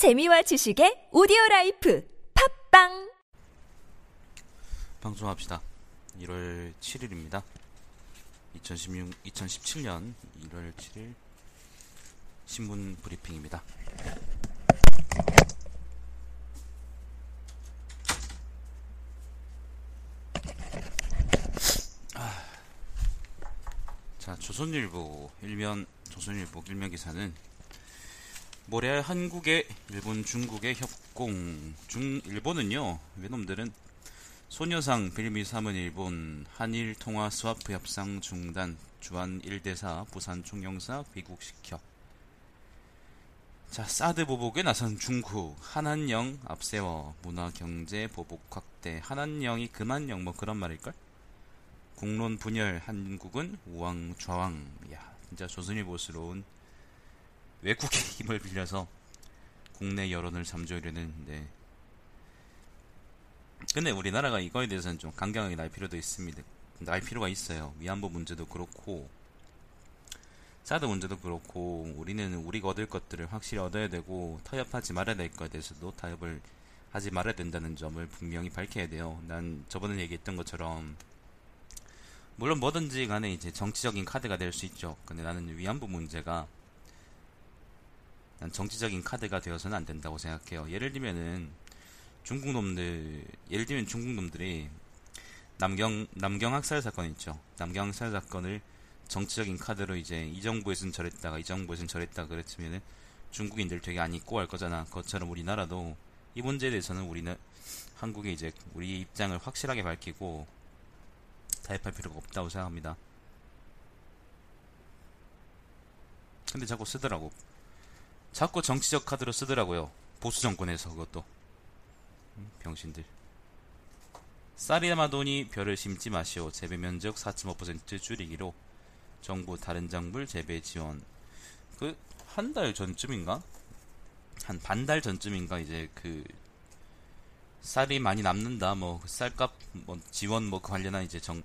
재미와 지식의 오디오 라이프 팟빵 방송합시다. 1월 7일입니다. 2016, 2017년 1월 7일 신문 브리핑입니다. 아, 자, 조선일보 일면 조선일보 일면 기사는 모레 한국의 일본 중국의 협공 중 일본은요 외놈들은 소녀상 빌미 삼은 일본 한일 통화 스와프 협상 중단 주한 1대사 부산 총영사 귀국시켜. 자 사드 보복에 나선 중국 한한령 앞세워 문화 경제 보복 확대. 한한령이 그만령 뭐 그런 말일걸? 공론 분열 한국은 우왕 좌왕. 야 진짜 조선일보스러운 외국의 힘을 빌려서 국내 여론을 잠재우려는 네. 근데 우리나라가 이거에 대해서는 좀 강경하게 날 필요도 있습니다. 날 필요가 있어요. 위안부 문제도 그렇고 사드 문제도 그렇고 우리는 우리가 얻을 것들을 확실히 얻어야 되고 타협하지 말아야 될 것에 대해서도 타협을 하지 말아야 된다는 점을 분명히 밝혀야 돼요. 난 저번에 얘기했던 것처럼 물론 뭐든지 간에 이제 정치적인 카드가 될 수 있죠. 근데 나는 위안부 문제가 난 정치적인 카드가 되어서는 안 된다고 생각해요. 예를 들면은 중국 놈들, 예를 들면 중국 놈들이 남경 남경 학살 사건 있죠. 남경 학살 사건을 정치적인 카드로 이제 이 정부에선 저랬다가 이 정부에선 저랬다 그랬으면은 중국인들 되게 안 입고 할 거잖아. 그것처럼 우리나라도 이 문제에 대해서는 우리는 한국에 이제 우리의 입장을 확실하게 밝히고 타협할 필요가 없다고 생각합니다. 근데 자꾸 쓰더라고. 자꾸 정치적 카드로 쓰더라고요. 보수 정권에서 그것도. 음, 병신들. 쌀이마돈이 별을 심지 마시오. 재배 면적 4.5% 줄이기로 정부 다른 작물 재배 지원. 그 한 달 전쯤인가? 한 반 달 전쯤인가 이제 그 쌀이 많이 남는다. 뭐 쌀값 뭐 지원 뭐 관련한 이제 정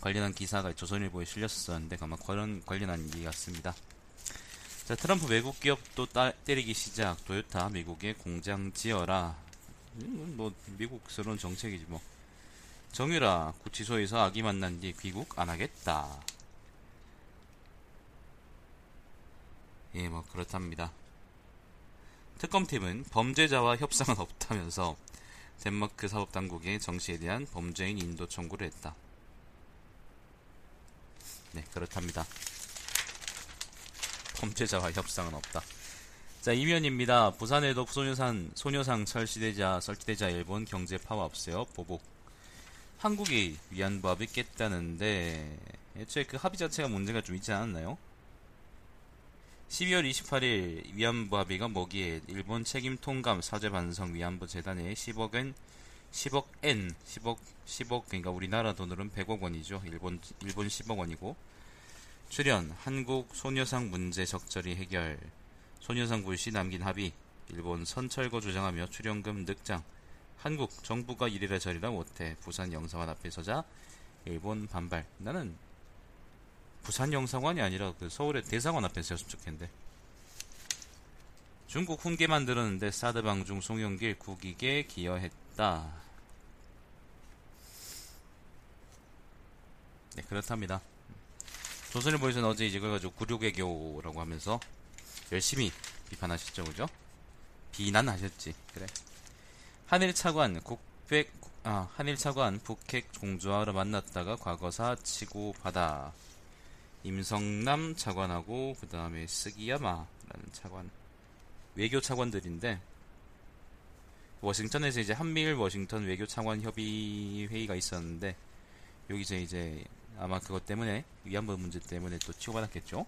관련한 기사가 조선일보에 실렸었는데 아마 그런 관련한 얘기 같습니다. 자, 트럼프 외국 기업도 따, 때리기 시작. 토요타 미국에 공장 지어라. 음, 뭐 미국스러운 정책이지 뭐. 정유라 구치소에서 아기 만난 뒤 귀국 안 하겠다. 예, 뭐 그렇답니다. 특검팀은 범죄자와 협상은 없다면서 덴마크 사법당국의 정시에 대한 범죄인 인도 청구를 했다. 네, 그렇답니다. 범죄자와 협상은 없다. 자, 이면입니다. 부산에도 소녀상, 소녀상 설치되자, 설치되자 일본 경제 파워업세요. 보복. 한국이 위안부 합의 깼다는데, 애초에 그 합의 자체가 문제가 좀 있지 않았나요? 12월 28일 위안부 합의가 뭐기에 일본 책임 통감 사죄 반성 위안부 재단에 10억엔 10억 N 10억 10억 그러니까 우리나라 돈으로는 100억 원이죠. 일본 일본 10억 원이고 출연 한국 소녀상 문제 적절히 해결. 소녀상 불시 남긴 합의 일본 선철거 주장하며 출연금 늑장. 한국 정부가 이래라 저래라 못해 부산 영사관 앞에 서자 일본 반발. 나는 부산 영사관이 아니라 그 서울의 대사관 앞에 서였으면 좋겠는데. 중국 훈계 만들었는데 사드 방중 송영길 국익에 기여했다. 네 그렇답니다 조선일보에서는 어제 이제 그래가지고 구류개교라고 하면서 열심히 비판하셨죠, 그죠? 비난하셨지, 그래. 한일 차관 국백 아 한일 차관 북핵 공조하러 만났다가 과거사 치고 받아 임성남 차관하고 그 다음에 스기야마라는 차관 외교 차관들인데 워싱턴에서 이제 한미일 워싱턴 외교 차관 협의 회의가 있었는데 여기서 이제 아마 그것 때문에 위안부 문제 때문에 또 치고받았겠죠.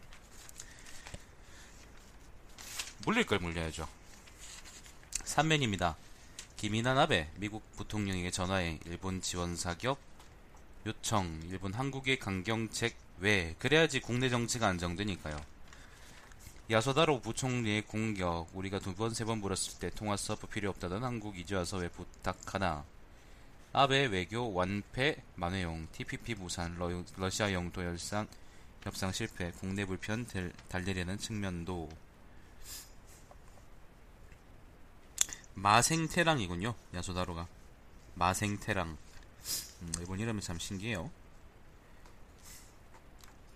물릴 걸 물려야죠. 3면입니다. 기민한 아베 미국 부통령에게 전화해 일본 지원 사격 요청 일본 한국의 강경책 왜 그래야지 국내 정치가 안정되니까요. 아소 다로 부총리의 공격 우리가 두 번 세 번 물었을 때 통화 스와프 필요 없다던 한국 이제 와서 왜 부탁하나 아베 외교 완패 만회용 TPP 무산 러, 러시아 영토 협상 협상 실패 국내 불편 달래려는 측면도 마생태랑이군요. 야소다로가 마생태랑. 음, 일본 이름이 참 신기해요.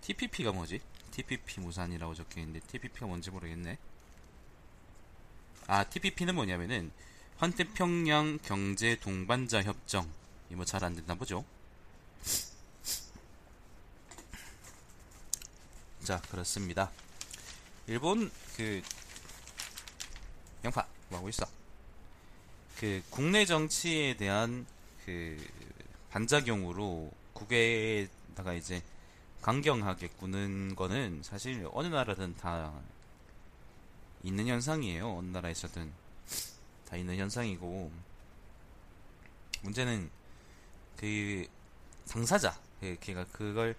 TPP가 뭐지? TPP 무산이라고 적혀 있는데 TPP가 뭔지 모르겠네. 아, TPP는 뭐냐면은 환태평양 경제 동반자 협정. 이뭐 잘안 됐나 보죠. 자, 그렇습니다. 일본 그 양파 뭐 하고 있어? 그 국내 정치에 대한 그 반작용으로 국외에다가 이제 강경하게 꾸는 거는 사실 어느 나라든 다 있는 현상이에요. 어느 나라에서든 다 있는 현상이고 문제는 그 당사자 걔가 그걸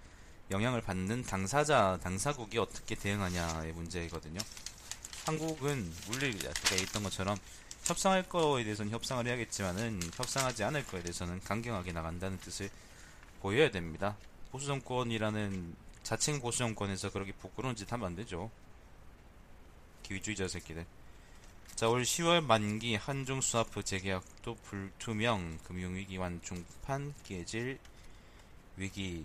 영향을 받는 당사자 당사국이 어떻게 대응하냐의 문제거든요. 한국은 물리 아까 있던 것처럼 협상할 거에 대해서는 협상을 해야겠지만은 협상하지 않을 거에 대해서는 강경하게 나간다는 뜻을 보여야 됩니다. 보수 정권이라는 자칭 보수 정권에서 그렇게 부끄러운 짓 하면 안 되죠. 기회주의자 새끼들. 자, 올 10월 만기 한중 스와프 재계약도 불투명 금융위기 안전판 깨질 위기.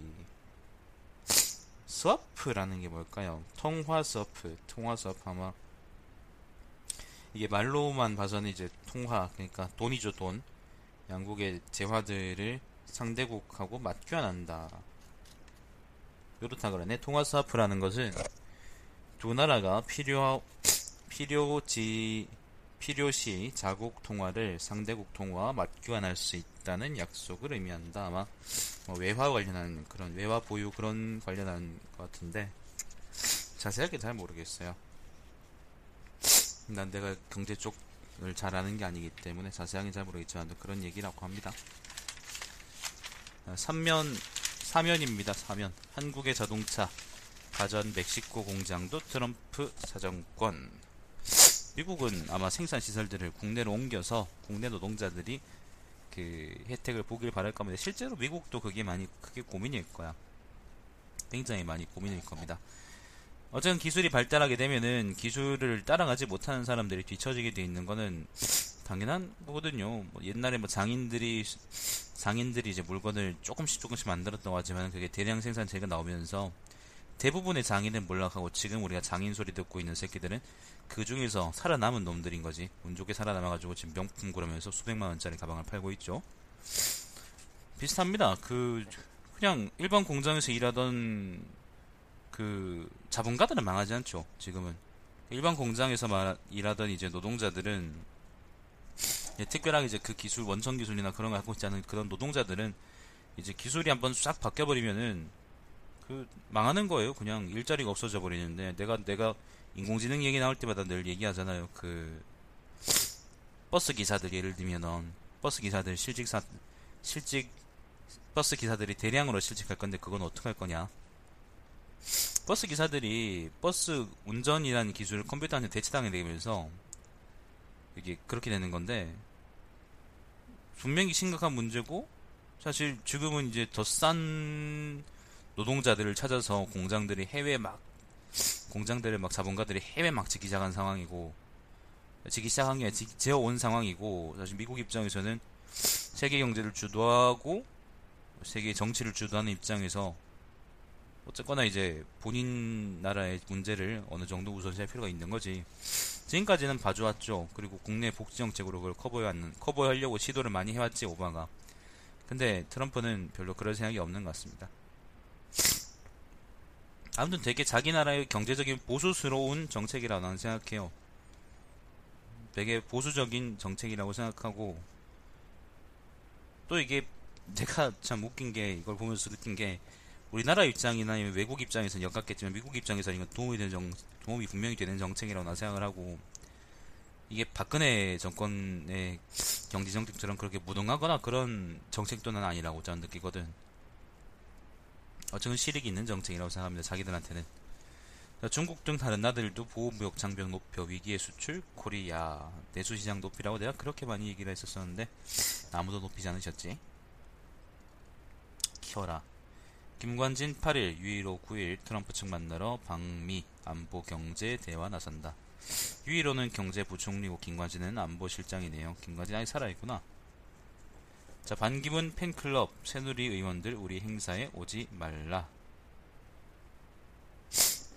스와프라는 게 뭘까요? 통화 스와프, 통화 스와프 아마 이게 말로만 봐서는 이제 통화 그러니까 돈이죠 돈. 양국의 재화들을 상대국하고 맞교환한다. 이렇다 그러네. 통화 스와프라는 것은 두 나라가 필요 필요지 필요시 자국 통화를 상대국 통화와 맞교환할 수 있다는 약속을 의미한다. 아마 뭐 외화 관련한 그런 외화 보유 그런 관련한 것 같은데 자세하게 잘 모르겠어요. 난 내가 경제 쪽을 잘 아는 게 아니기 때문에 자세하게 잘 모르겠지만 그런 얘기라고 합니다. 3면 사면입니다. 사면. 한국의 자동차 가전 멕시코 공장도 트럼프 사정권. 미국은 아마 생산 시설들을 국내로 옮겨서 국내 노동자들이 그 혜택을 보길 바랄 겁니다. 실제로 미국도 그게 많이 크게 고민일 거야. 굉장히 많이 고민일 겁니다. 어쨌든 기술이 발달하게 되면은 기술을 따라가지 못하는 사람들이 뒤처지게 돼 있는 거는 당연한 거거든요. 뭐 옛날에 뭐 장인들이 장인들이 이제 물건을 조금씩 조금씩 만들었다고 하지만 그게 대량 생산체가 나오면서 대부분의 장인은 몰락하고 지금 우리가 장인 소리 듣고 있는 새끼들은 그 중에서 살아남은 놈들인 거지. 운 좋게 살아남아가지고 지금 명품 그러면서 수백만 원짜리 가방을 팔고 있죠. 비슷합니다. 그 그냥 일반 공장에서 일하던 그 자본가들은 망하지 않죠. 지금은 일반 공장에서 말, 일하던 이제 노동자들은 예, 특별하게 이제 그 기술 원천 기술이나 그런 거 갖고 있지 않은 그런 노동자들은 이제 기술이 한번 싹 바뀌어 버리면은 그 망하는 거예요. 그냥 일자리가 없어져 버리는데 내가 내가 인공지능 얘기 나올 때마다 늘 얘기하잖아요. 그 버스 기사들 예를 들면은 버스 기사들 실직 사 실직 버스 기사들이 대량으로 실직할 건데 그건 어떻게 할 거냐? 버스 기사들이 버스 운전이라는 기술을 컴퓨터한테 대체당해 되면서 이게 그렇게 되는 건데 분명히 심각한 문제고 사실 지금은 이제 더 싼 노동자들을 찾아서 공장들이 해외 막 공장들을 막 자본가들이 해외 막 짓기 시작한 상황이고 짓기 시작한 게 재어온 상황이고 사실 미국 입장에서는 세계 경제를 주도하고 세계 정치를 주도하는 입장에서 어쨌거나 이제 본인 나라의 문제를 어느 정도 우선시할 필요가 있는 거지. 지금까지는 봐줘왔죠. 그리고 국내 복지 정책으로 그걸 커버해왔는, 커버하려고 시도를 많이 해왔지, 오바가. 근데 트럼프는 별로 그럴 생각이 없는 것 같습니다. 아무튼 되게 자기 나라의 경제적인 보수스러운 정책이라고 나는 생각해요. 되게 보수적인 정책이라고 생각하고, 또 이게 내가 참 웃긴 게, 이걸 보면서 느낀 게, 우리나라 입장이나 외국 입장에서는 역같겠지만 미국 입장에서는 이건 도움이 되는 정, 도움이 분명히 되는 정책이라고 나 생각을 하고 이게 박근혜 정권의 경제 정책처럼 그렇게 무능하거나 그런 정책도 는 아니라고 저는 느끼거든. 어쨌든 실익이 있는 정책이라고 생각합니다. 자기들한테는. 중국 등 다른 나라들도 보호무역 장벽 높여 위기의 수출 코리아 내수시장 높이라고 내가 그렇게 많이 얘기를 했었었는데 아무도 높이지 않으셨지. 키워라. 김관진 8일, 유일호 9일 트럼프 측 만나러 방미 안보 경제 대화 나선다. 유일로는 경제부총리고 김관진은 안보실장이네요. 김관진 아직 살아있구나. 자, 반기문 팬클럽 새누리 의원들 우리 행사에 오지 말라.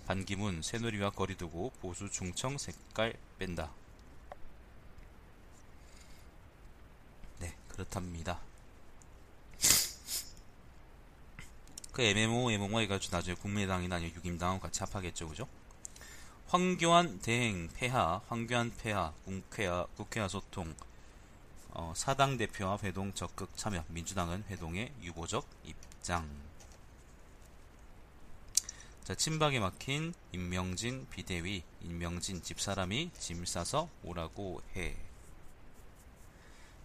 반기문 새누리와 거리두고 보수 중청 색깔 뺀다. 네, 그렇답니다. 그 MMO, MMO 해가지고 나중에 국민당이나 아니면 유김당하고 같이 합하겠죠, 그죠? 황교안 대행 폐하, 황교안 폐하, 국회와, 국회와 소통, 어, 사당 대표와 회동 적극 참여, 민주당은 회동에 유보적 입장. 자, 친박에 막힌 임명진 비대위, 임명진 집사람이 짐 싸서 오라고 해.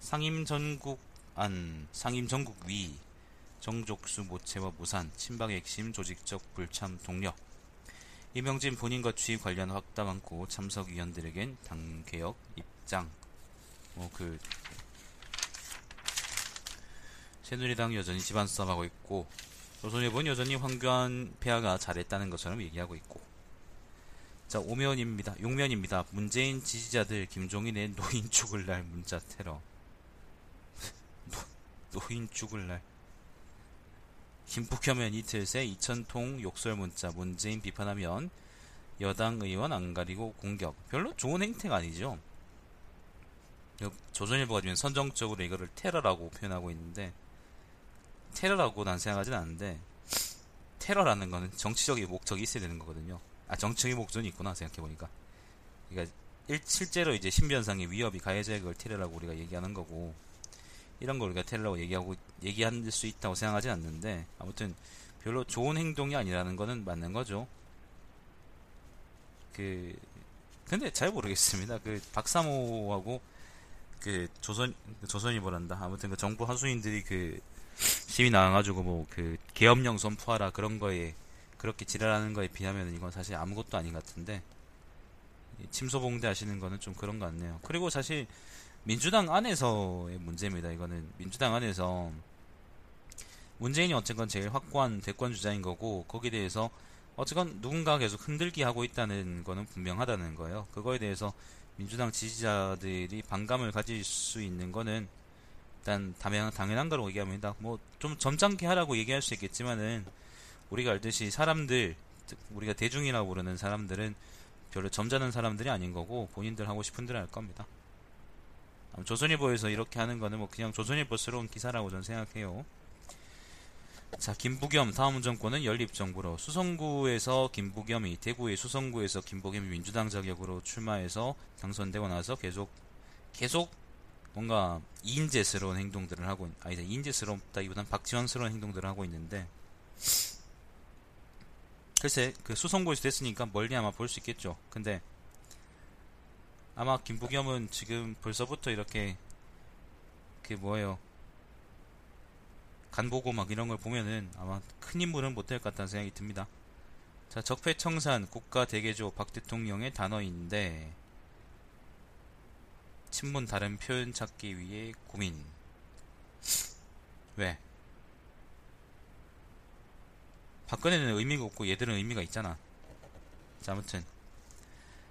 상임 전국 안, 상임 전국 위, 정족수 모체와 무산, 친박의 핵심 조직적 불참 동력. 이명진 본인과 취임 관련 확답 많고 참석 위원들에겐 당개혁 입장. 뭐그 새누리당 여전히 집안 싸움하고 있고 조선일보는 여전히 황교안 폐하가 잘했다는 것처럼 얘기하고 있고. 자 오면입니다. 용면입니다. 문재인 지지자들 김종인의 노인 죽을 날 문자 테러. 노, 노인 죽을 날. 김북혐면 이틀 새 2천통 욕설 문자 문재인 비판하면 여당 의원 안 가리고 공격. 별로 좋은 행태가 아니죠. 조선일보가 지금 선정적으로 이거를 테러라고 표현하고 있는데 테러라고 난 생각하진 않는데 테러라는 거는 정치적인 목적이 있어야 되는 거거든요. 아 정치적인 목적이 있구나 생각해 보니까. 그러니까 일, 실제로 이제 신변상의 위협이 가해져야 그걸 테러라고 우리가 얘기하는 거고 이런 걸 우리가 테러라고 얘기하고 얘기할 수 있다고 생각하진 않는데 아무튼 별로 좋은 행동이 아니라는 거는 맞는 거죠. 그 근데 잘 모르겠습니다. 그 박사모하고 그 조선 조선일보란다. 아무튼 그 정부 하수인들이 그 시위 나와가지고 뭐 그 계엄령 선포하라 그런 거에 그렇게 지랄하는 거에 비하면 이건 사실 아무것도 아닌 것 같은데 침소봉대 하시는 거는 좀 그런 것 같네요. 그리고 사실 민주당 안에서의 문제입니다. 이거는 민주당 안에서 문재인이 어쨌건 제일 확고한 대권 주자인 거고 거기에 대해서 어쨌건 누군가 계속 흔들기 하고 있다는 거는 분명하다는 거예요. 그거에 대해서 민주당 지지자들이 반감을 가질 수 있는 거는 일단 당연, 당연한 거라고 얘기합니다. 뭐 좀 점잖게 하라고 얘기할 수 있겠지만은 우리가 알듯이 사람들 우리가 대중이라고 부르는 사람들은 별로 점잖은 사람들이 아닌 거고 본인들 하고 싶은 대로 할 겁니다. 조선일보에서 이렇게 하는 거는 뭐 그냥 조선일보스러운 기사라고 저는 생각해요. 자, 김부겸 다음 정권은 연립정부로 수성구에서 김부겸이 대구의 수성구에서 김부겸이 민주당 자격으로 출마해서 당선되고 나서 계속 계속 뭔가 이인재스러운 행동들을 하고 아니다 이인재스럽다기보단 박지원스러운 행동들을 하고 있는데 글쎄 그 수성고에서 됐으니까 멀리 아마 볼 수 있겠죠. 근데 아마 김부겸은 지금 벌써부터 이렇게 그 뭐예요 간 보고 막 이런 걸 보면은 아마 큰 인물은 못 될 것 같다는 생각이 듭니다. 자 적폐청산 국가 대개조 박 대통령의 단어인데 친문 다른 표현 찾기 위해 고민. 왜? 박근혜는 의미가 없고 얘들은 의미가 있잖아. 자, 아무튼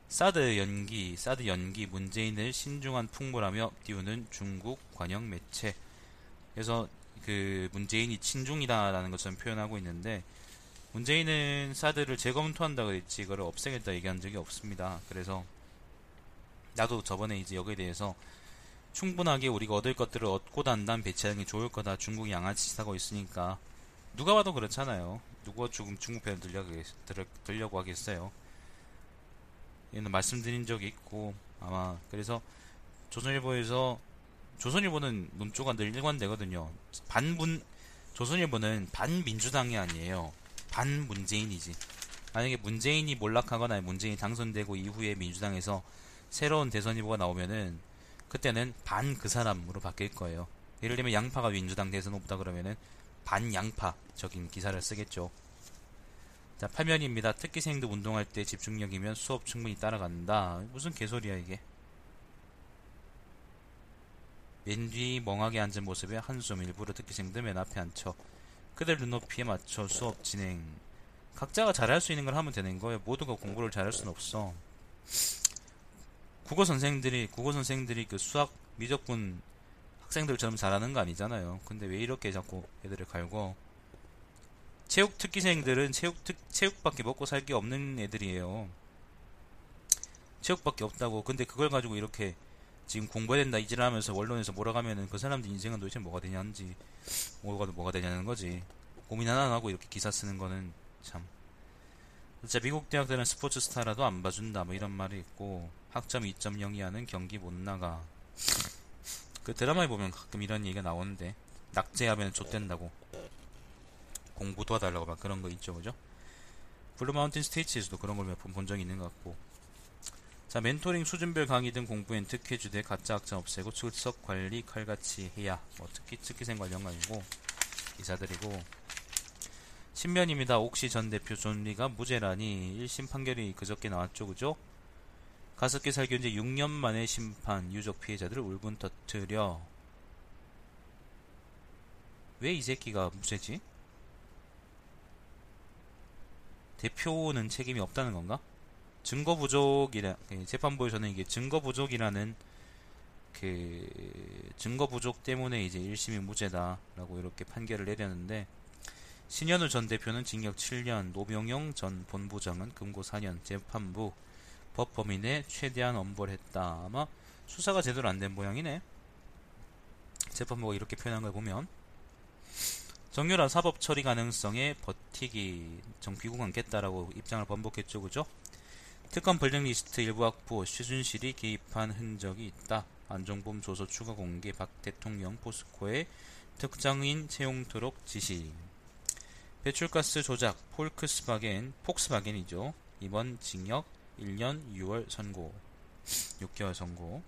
사드 연기, 사드 연기 문재인을 신중한 풍부라며 띄우는 중국 관영 매체. 그래서 그 문재인이 친중이다라는 것처럼 표현하고 있는데 문재인은 사드를 재검토한다 그랬지 이거를 없애겠다 얘기한 적이 없습니다. 그래서 나도 저번에 이제 여기에 대해서 충분하게 우리가 얻을 것들을 얻고 단단 배치하는 게 좋을 거다. 중국이 양아치 짓하고 있으니까 누가 봐도 그렇잖아요. 누가 지금 중국 편 들려고, 들려 고 하겠어요. 얘는 말씀드린 적이 있고 아마 그래서 조선일보에서 조선일보는 논조가 늘 일관되거든요. 반문 조선일보는 반민주당이 아니에요. 반문재인이지. 만약에 문재인이 몰락하거나 문재인이 당선되고 이후에 민주당에서 새로운 대선 후보가 나오면은 그때는 반 그 사람으로 바뀔 거예요. 예를 들면 양파가 민주당 대선 후보다 그러면은 반양파적인 기사를 쓰겠죠. 자, 팔면입니다. 특기생도 운동할 때 집중력이면 수업 충분히 따라간다. 무슨 개소리야 이게. 맨 뒤 멍하게 앉은 모습에 한숨 일부러 특기생들 맨 앞에 앉혀 그들 눈높이에 맞춰 수업 진행. 각자가 잘할 수 있는 걸 하면 되는 거예요. 모두가 공부를 잘할 수는 없어. 국어 선생들이 국어 선생들이 그 수학 미적분 학생들처럼 잘하는 거 아니잖아요. 근데 왜 이렇게 자꾸 애들을 갈고 체육 특기생들은 체육 특 체육밖에 먹고 살 게 없는 애들이에요. 체육밖에 없다고. 근데 그걸 가지고 이렇게 지금 공부해야 된다 이질 하면서 원론에서 몰아가면은 그 사람들 인생은 도대체 뭐가 되냐는지 뭐가 뭐가 되냐는 거지. 고민 하나 안 하고 이렇게 기사 쓰는 거는 참. 진짜 미국 대학들은 스포츠 스타라도 안 봐준다 뭐 이런 말이 있고 학점 2.0 이하는 경기 못 나가. 그 드라마에 보면 가끔 이런 얘기가 나오는데 낙제하면 좆된다고 공부 도와달라고 막 그런 거 있죠 그죠? Blue Mountain States에서도 그런 걸 몇 번 본 적이 있는 것 같고 자 멘토링 수준별 강의 등 공부엔 특혜 주되 가짜 학점 없애고 출석 관리 칼같이 해야 뭐 특히 특기생 관련 강의고 기사들이고 신면입니다. 옥시 전 대표 존리가 무죄라니 1심 판결이 그저께 나왔죠 그죠? 가습기 살균 지 6년 만에 심판 유족 피해자들을 울분 터트려 왜 이 새끼가 무죄지? 대표는 책임이 없다는 건가? 증거 부족이라 그 재판부에서는 이게 증거 부족이라는 그 증거 부족 때문에 이제 1심이 무죄다라고 이렇게 판결을 내렸는데 신현우 전 대표는 징역 7년, 노병영 전 본부장은 금고 4년, 재판부 법 범위 내 최대한 엄벌 했다. 아마 수사가 제대로 안 된 모양이네. 재판부가 이렇게 표현한 걸 보면 정유라 사법 처리 가능성에 버티기 정비국 않겠다라고 입장을 번복했죠, 그죠? 특검 블랙리스트 일부 확보 최순실이 개입한 흔적이 있다. 안종범 조서 추가 공개 박 대통령 포스코의 특정인 채용토록 지시. 배출가스 조작 폴크스바겐 폭스바겐이죠. 이번 징역 1년 6월 선고. 6개월 선고.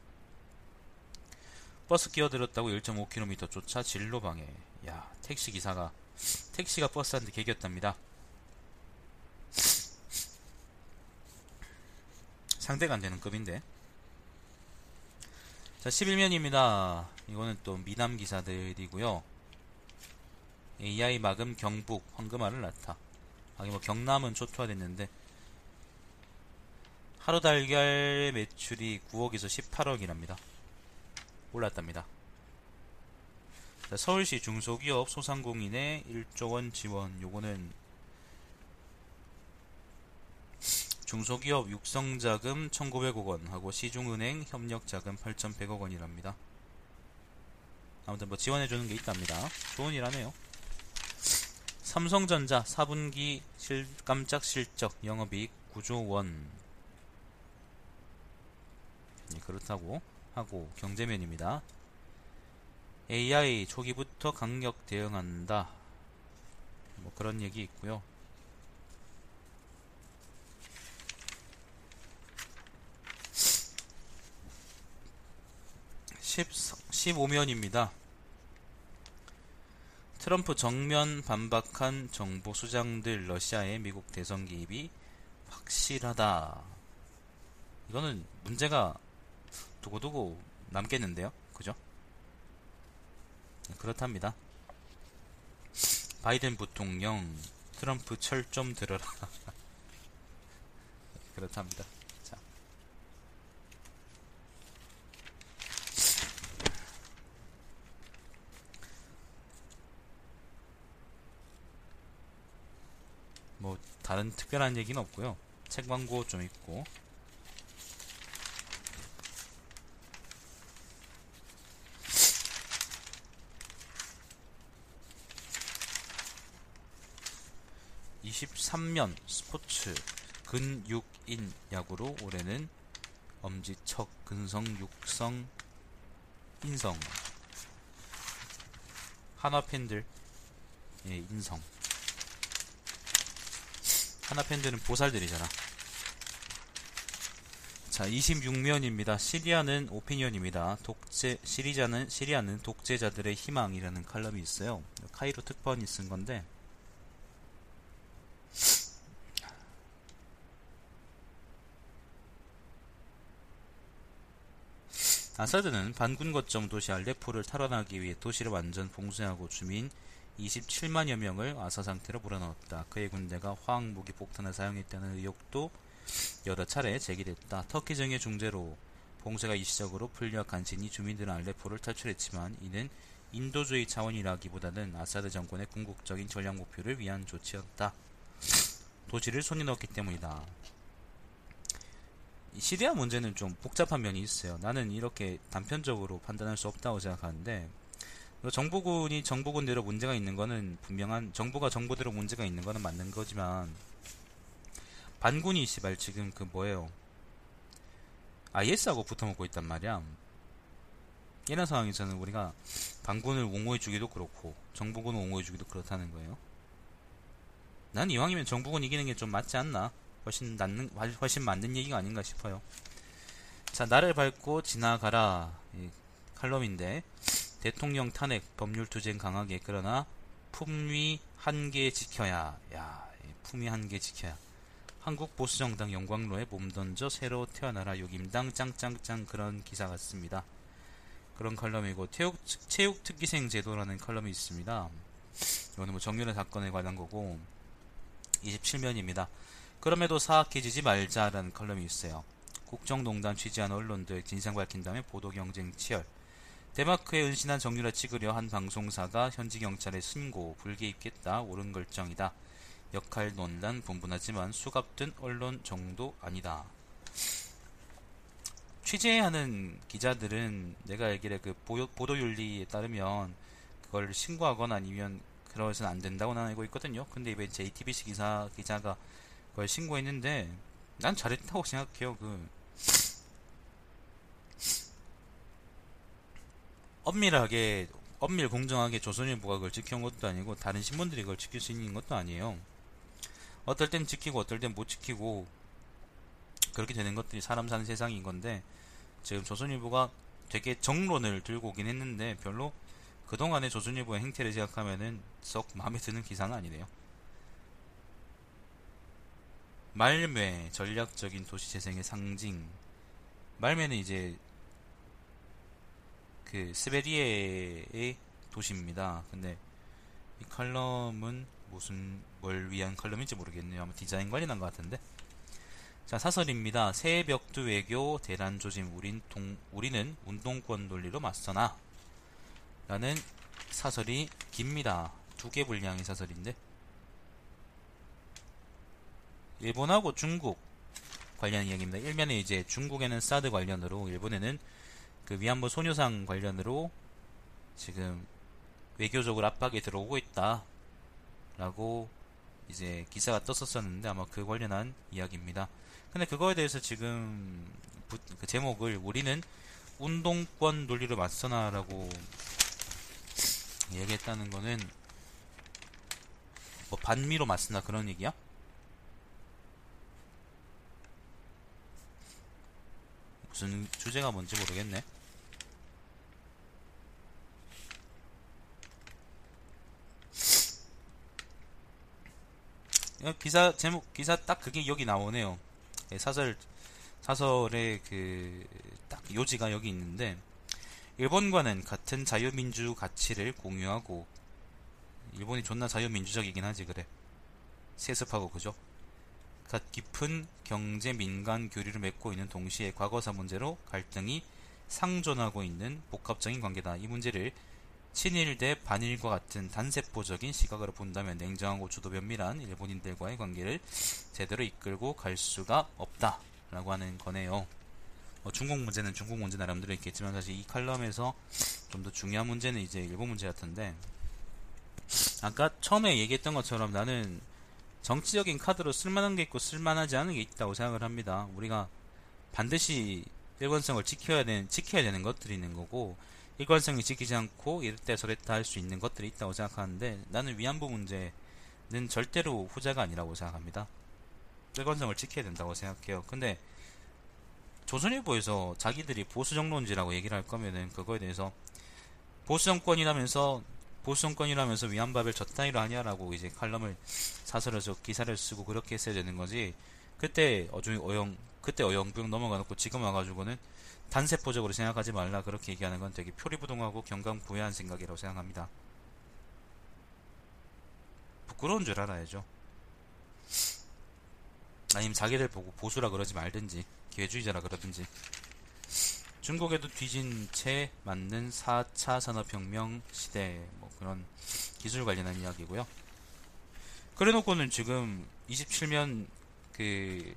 버스 끼어들었다고 1.5km 쫓아 진로 방해. 야, 택시 기사가 택시가 버스한테 개겼답니다. 상대가 안 되는 급인데. 자, 11면입니다. 이거는 또 미남 기사들이고요. AI 마금 경북 황금알을 낳다. 아, 뭐 경남은 초토화됐는데 하루 달걀 매출이 9억에서 18억이랍니다. 올랐답니다. 자, 서울시 중소기업 소상공인의 1조원 지원 요거는 중소기업 육성자금 1,900억 원 하고 시중은행 협력자금 8,100억 원이랍니다. 아무튼 뭐 지원해주는 게 있답니다. 좋은 일 하네요. 삼성전자 4분기 실, 깜짝 실적 영업이익 9조 원. 네, 그렇다고 하고 경제면입니다. AI 초기부터 강력 대응한다. 뭐 그런 얘기 있고요. 15면입니다. 트럼프 정면 반박한 정보 수장들 러시아의 미국 대선 개입이 확실하다. 이거는 문제가 두고두고 남겠는데요. 그죠? 네, 그렇답니다. 바이든 부통령 트럼프 철 좀 들어라. 그렇답니다. 뭐 다른 특별한 얘기는 없고요. 책 광고 좀 있고 (23면) 스포츠 근육인 야구로 올해는 엄지척 근성 육성 인성 한화 팬들 예 인성 하나 팬들은 보살들이잖아. 자, 26면입니다. 시리아는 오피니언입니다. 독재, 시리자는, 시리아는 독재자들의 희망이라는 칼럼이 있어요. 카이로 특파원이 쓴 건데, 아사드는 반군 거점 도시 알레포를 탈환하기 위해 도시를 완전 봉쇄하고 주민 27만여 명을 아사 상태로 몰아넣었다. 그의 군대가 화학 무기 폭탄을 사용했다는 의혹도 여러 차례 제기됐다. 터키 정의 중재로 봉쇄가 일시적으로 풀려 간신히 주민들은 알레포를 탈출했지만 이는 인도주의 차원이라기보다는 아사드 정권의 궁극적인 전략 목표를 위한 조치였다. 도시를 손에 넣었기 때문이다. 시리아 문제는 좀 복잡한 면이 있어요. 나는 이렇게 단편적으로 판단할 수 없다고 생각하는데 정부군이 정부군대로 문제가 있는 거는 분명한 정부가 정부대로 문제가 있는 거는 맞는 거지만 반군이 씨발 지금 그 뭐예요? IS하고 붙어먹고 있단 말이야. 이런 상황에서는 우리가 반군을 옹호해주기도 그렇고 정부군을 옹호해주기도 그렇다는 거예요. 난 이왕이면 정부군 이기는 게 좀 맞지 않나? 훨씬 낫는 훨씬 맞는 얘기가 아닌가 싶어요. 자, 나를 밟고 지나가라. 칼럼인데 대통령 탄핵 법률 투쟁 강하게 그러나 품위 한계 지켜야. 야, 품위 한계 지켜야. 한국 보수정당 영광로에 몸 던져 새로 태어나라 욕임당 짱짱짱 그런 기사 같습니다. 그런 칼럼이고 체육, 체육 특기생 제도라는 칼럼이 있습니다. 이거는 뭐 정유라 사건에 관한 거고 27면입니다. 그럼에도 사악해지지 말자라는 칼럼이 있어요. 국정농단 취재한 언론들 진상 밝힌 다음에 보도 경쟁 치열. 데마크에 은신한 정유라 찍으려 한 방송사가 현지 경찰에 신고 불게 입겠다 옳은 결정이다. 역할 논란 분분하지만 수갑든 언론 정도 아니다. 취재하는 기자들은 내가 알기에 그 보도 윤리에 따르면 그걸 신고하거나 아니면 그러서는 안 된다고 나는 알고 있거든요. 근데 이번 JTBC 기사 기자가 그걸 신고했는데 난 잘했다고 생각해요. 그 엄밀하게 엄밀 공정하게 조선일보가 그걸 지켜온 것도 아니고 다른 신문들이 그걸 지킬 수 있는 것도 아니에요. 어떨 땐 지키고 어떨 땐 못 지키고 그렇게 되는 것들이 사람 사는 세상인 건데 지금 조선일보가 되게 정론을 들고 오긴 했는데 별로 그동안의 조선일보의 행태를 생각하면은 썩 마음에 드는 기사는 아니네요. 말매 전략적인 도시 재생의 상징 말매는 이제 그 스베리에의 도시입니다. 근데 이 칼럼은 무슨 뭘 위한 칼럼인지 모르겠네요. 아마 디자인 관련한 것 같은데. 자 사설입니다. 새 벽두 외교 대란 조짐 우린 동, 우리는 운동권 논리로 맞서나 라는 사설이 깁니다. 두 개 분량의 사설인데 일본하고 중국 관련 이야기입니다. 일면에 이제 중국에는 사드 관련으로 일본에는 그 위안부 소녀상 관련으로 지금 외교적으로 압박이 들어오고 있다. 라고 이제 기사가 떴었었는데 아마 그 관련한 이야기입니다. 근데 그거에 대해서 지금 부, 그 제목을 우리는 운동권 논리로 맞서나라고 얘기했다는 거는 뭐 반미로 맞서나 그런 얘기야? 무슨 주제가 뭔지 모르겠네. 기사 제목 기사 딱 그게 여기 나오네요. 예, 사설 사설의 그 딱 요지가 여기 있는데 일본과는 같은 자유민주 가치를 공유하고 일본이 존나 자유민주적이긴 하지 그래 세습하고 그죠? 갓 깊은 경제 민간 교류를 맺고 있는 동시에 과거사 문제로 갈등이 상존하고 있는 복합적인 관계다. 이 문제를 친일 대 반일과 같은 단세포적인 시각으로 본다면 냉정하고 주도 면밀한 일본인들과의 관계를 제대로 이끌고 갈 수가 없다. 라고 하는 거네요. 어, 중국 문제는 중국 문제 나름대로 있겠지만 사실 이 칼럼에서 좀 더 중요한 문제는 이제 일본 문제 같은데 아까 처음에 얘기했던 것처럼 나는 정치적인 카드로 쓸만한 게 있고 쓸만하지 않은 게 있다고 생각을 합니다. 우리가 반드시 일관성을 지켜야 되는 지켜야 되는 것들이 있는 거고 일관성이 지키지 않고 이랬다 저랬다 할 수 있는 것들이 있다고 생각하는데 나는 위안부 문제는 절대로 후자가 아니라고 생각합니다. 일관성을 지켜야 된다고 생각해요. 근데 조선일보에서 자기들이 보수 정론지라고 얘기를 할 거면은 그거에 대해서 보수 정권이라면서 보수 정권이라면서 위안밥을 젖단위로 하냐라고 이제 칼럼을 사설에서 기사를 쓰고 그렇게 했어야 되는 거지. 그때 어중 어영 그때 어영부영 넘어가 놓고 지금 와가지고는 단세포적으로 생각하지 말라 그렇게 얘기하는 건 되게 표리부동하고 경강부회한 생각이라고 생각합니다. 부끄러운 줄 알아야죠. 아니면 자기들 보고 보수라 그러지 말든지. 개주의자라 그러든지 중국에도 뒤진 채 맞는 4차 산업혁명 시대 뭐 그런 기술 관련한 이야기고요. 그래놓고는 지금 27면 그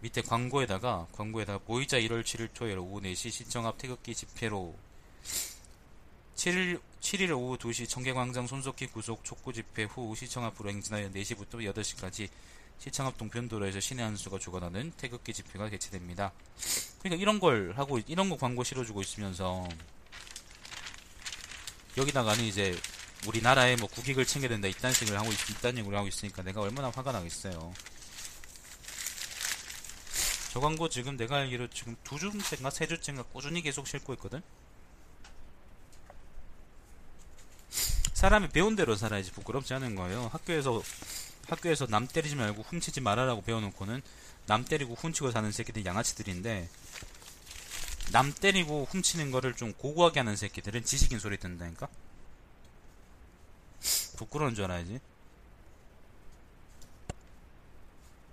밑에 광고에다가 광고에다가 모이자 1월 7일 토요일 오후 4시 시청 앞 태극기 집회로 7일 7일 오후 2시 청계광장 손석희 구속 촉구 집회 후 시청 앞으로 행진하여 4시부터 8시까지 시청 앞 동편도로에서 신의 한 수가 주관하는 태극기 집회가 개최됩니다. 그러니까 이런 걸 하고 이런 거 광고 실어주고 있으면서 여기다가는 이제 우리나라에 뭐 국익을 챙겨야 된다 이딴 식을 하고 있, 이딴 얘기를 하고 있으니까 내가 얼마나 화가 나겠어요. 저 광고 지금 내가 알기로 지금 두 주째인가 세 주째인가 꾸준히 계속 싣고 있거든. 사람이 배운 대로 살아야지 부끄럽지 않은 거예요. 학교에서 학교에서 남 때리지 말고 훔치지 말아라고 배워놓고는 남 때리고 훔치고 사는 새끼들이 양아치들인데 남 때리고 훔치는 거를 좀 고고하게 하는 새끼들은 지식인 소리 듣는다니까? 부끄러운 줄 알아야지.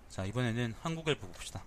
자, 이번에는 한국을 보고 봅시다.